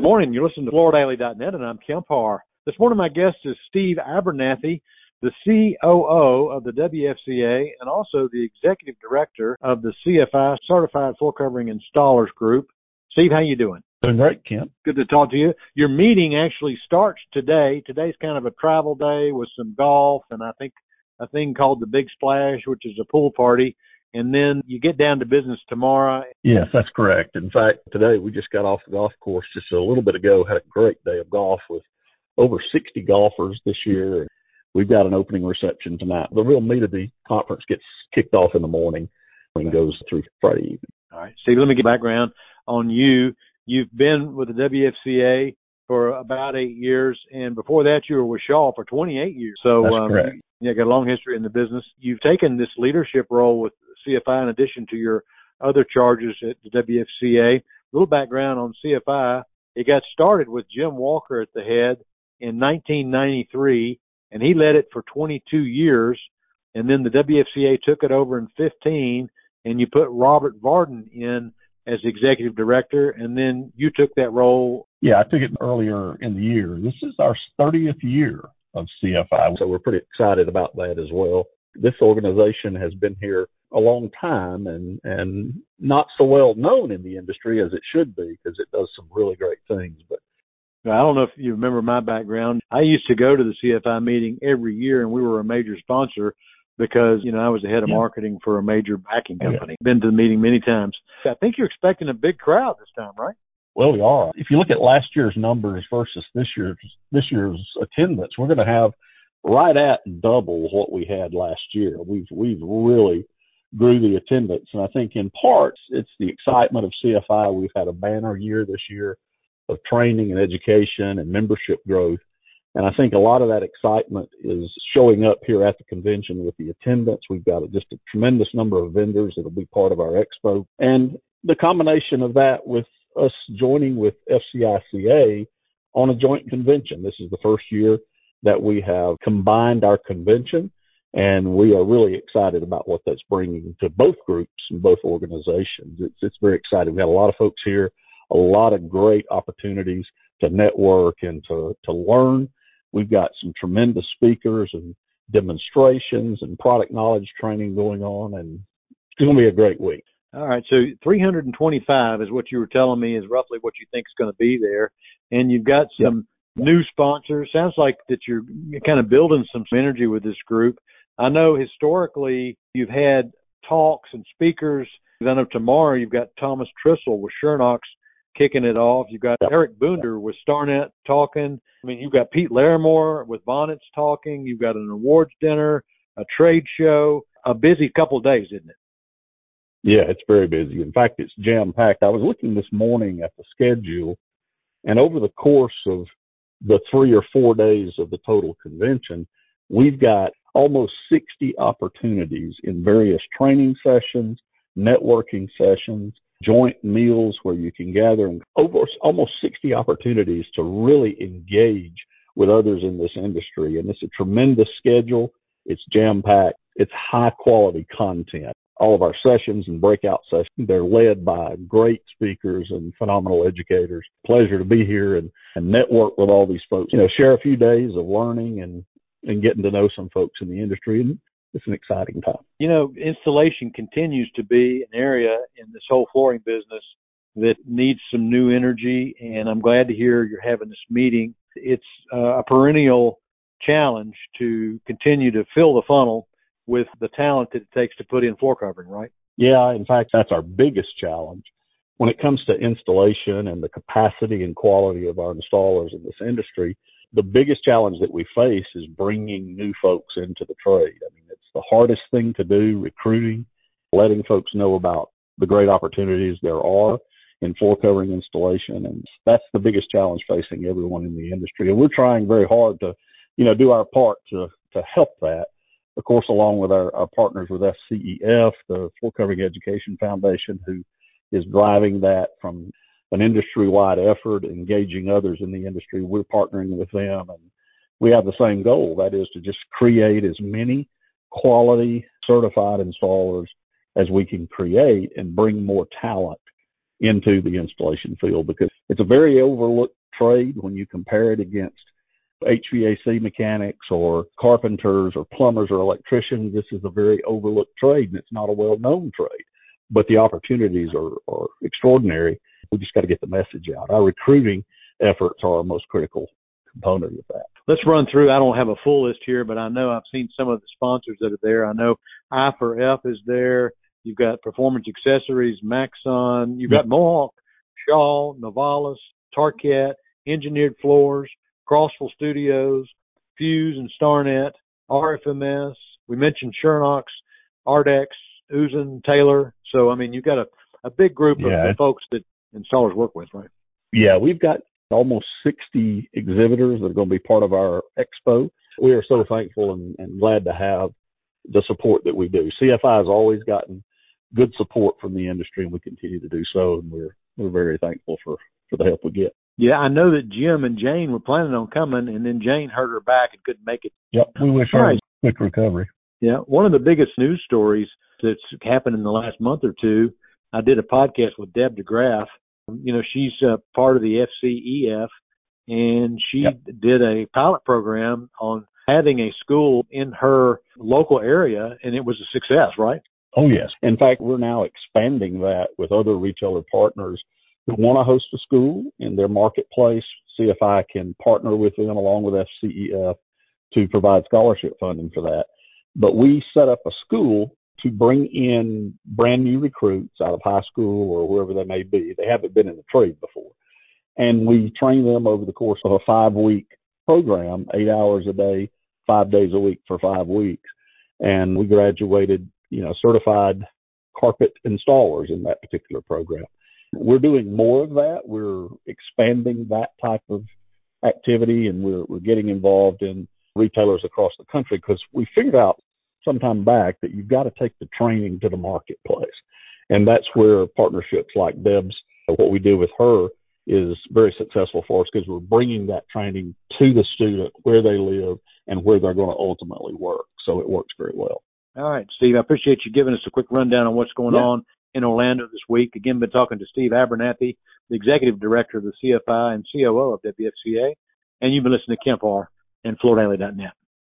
Good morning. You're listening to FloorDaily.net, and I'm Kemp Harr. This morning, my guest is Steve Abernathy, the COO of the WFCA and also the Executive Director of the CFI Certified Floor Covering Installers Group. Steve, how you doing? Doing great, Kemp. Good to talk to you. Your meeting actually starts today. Today's kind of a travel day with some golf and I think a thing called the Big Splash, which is a pool party and then you get down to business tomorrow. Yes, that's correct. In fact, today we just got off the golf course just a little bit ago. Had a great day of golf with over 60 golfers this year. We've got an opening reception tonight. The real meat of the conference gets kicked off in the morning and goes through Friday evening. All right, Steve. Let me get background on you. You've been with the WFCA for about eight years, and before that, you were with Shaw for 28 years. So, That's um, correct. you got a long history in the business. You've taken this leadership role with CFI in addition to your other charges at the WFCA. A little background on CFI. It got started with Jim Walker at the head in 1993, and he led it for 22 years. And then the WFCA took it over in 15, and you put Robert Varden in as executive director, and then you took that role. Yeah, I took it earlier in the year. This is our 30th year of CFI, so we're pretty excited about that as well. This organization has been here a long time and and not so well known in the industry as it should be because it does some really great things. But I don't know if you remember my background. I used to go to the CFI meeting every year, and we were a major sponsor because you know I was the head of yeah. marketing for a major backing company. Yeah. Been to the meeting many times. I think you're expecting a big crowd this time, right? Well, we are. If you look at last year's numbers versus this year's this year's attendance, we're going to have right at double what we had last year. We've we've really grew the attendance. And I think in parts, it's the excitement of CFI. We've had a banner year this year of training and education and membership growth. And I think a lot of that excitement is showing up here at the convention with the attendance. We've got just a tremendous number of vendors that'll be part of our expo. And the combination of that with us joining with FCICA on a joint convention. This is the first year that we have combined our convention and we are really excited about what that's bringing to both groups and both organizations. It's, it's very exciting. We've got a lot of folks here, a lot of great opportunities to network and to, to learn. We've got some tremendous speakers and demonstrations and product knowledge training going on, and it's going to be a great week. All right, so 325 is what you were telling me is roughly what you think is going to be there, and you've got some yep. new sponsors. Sounds like that you're kind of building some energy with this group. I know historically you've had talks and speakers. I know tomorrow you've got Thomas Trissel with Schönox kicking it off. You've got Eric Boonder with Starnet talking. I mean, you've got Pete Larimore with Bonnets talking. You've got an awards dinner, a trade show, a busy couple of days, isn't it? Yeah, it's very busy. In fact, it's jam packed. I was looking this morning at the schedule, and over the course of the three or four days of the total convention, we've got almost 60 opportunities in various training sessions, networking sessions, joint meals where you can gather and over almost 60 opportunities to really engage with others in this industry. And it's a tremendous schedule. It's jam packed. It's high quality content. All of our sessions and breakout sessions, they're led by great speakers and phenomenal educators. Pleasure to be here and, and network with all these folks. You know, share a few days of learning and and getting to know some folks in the industry. And it's an exciting time. You know, installation continues to be an area in this whole flooring business that needs some new energy. And I'm glad to hear you're having this meeting. It's uh, a perennial challenge to continue to fill the funnel with the talent that it takes to put in floor covering, right? Yeah, in fact, that's our biggest challenge. When it comes to installation and the capacity and quality of our installers in this industry, the biggest challenge that we face is bringing new folks into the trade. I mean, it's the hardest thing to do, recruiting, letting folks know about the great opportunities there are in floor covering installation. And that's the biggest challenge facing everyone in the industry. And we're trying very hard to, you know, do our part to, to help that. Of course, along with our, our partners with FCEF, the Floor Covering Education Foundation, who is driving that from an industry wide effort, engaging others in the industry. We're partnering with them and we have the same goal. That is to just create as many quality certified installers as we can create and bring more talent into the installation field because it's a very overlooked trade when you compare it against HVAC mechanics or carpenters or plumbers or electricians. This is a very overlooked trade and it's not a well known trade, but the opportunities are, are extraordinary. We just got to get the message out. Our recruiting efforts are our most critical component of that. Let's run through. I don't have a full list here, but I know I've seen some of the sponsors that are there. I know I4F is there. You've got Performance Accessories, Maxon. You've got Mohawk, Shaw, Novalis, Tarkett, Engineered Floors, Crossville Studios, Fuse and Starnet, RFMS. We mentioned Schönox, Ardex, Uzin, Taylor. So I mean, you've got a, a big group yeah. of folks that installers work with, right? Yeah, we've got almost 60 exhibitors that are going to be part of our expo. We are so thankful and, and glad to have the support that we do. CFI has always gotten good support from the industry, and we continue to do so. And we're we're very thankful for for the help we get. Yeah, I know that Jim and Jane were planning on coming, and then Jane hurt her back and couldn't make it. Yep, we wish her a quick recovery. Yeah, one of the biggest news stories that's happened in the last month or two. I did a podcast with Deb DeGraff. You know, she's uh, part of the FCEF, and she yep. did a pilot program on having a school in her local area, and it was a success, right? Oh, yes. In fact, we're now expanding that with other retailer partners who want to host a school in their marketplace. CFI can partner with them along with FCEF to provide scholarship funding for that. But we set up a school to bring in brand new recruits out of high school or wherever they may be. They haven't been in the trade before. And we train them over the course of a five week program, eight hours a day, five days a week for five weeks. And we graduated, you know, certified carpet installers in that particular program. We're doing more of that. We're expanding that type of activity and we're, we're getting involved in retailers across the country because we figured out some time back that you've got to take the training to the marketplace. And that's where partnerships like Deb's, what we do with her is very successful for us because we're bringing that training to the student where they live and where they're going to ultimately work. So it works very well. All right, Steve, I appreciate you giving us a quick rundown on what's going yeah. on in Orlando this week. Again, been talking to Steve Abernathy, the executive director of the CFI and COO of WFCA. And you've been listening to Kemp and FloorDaily.net.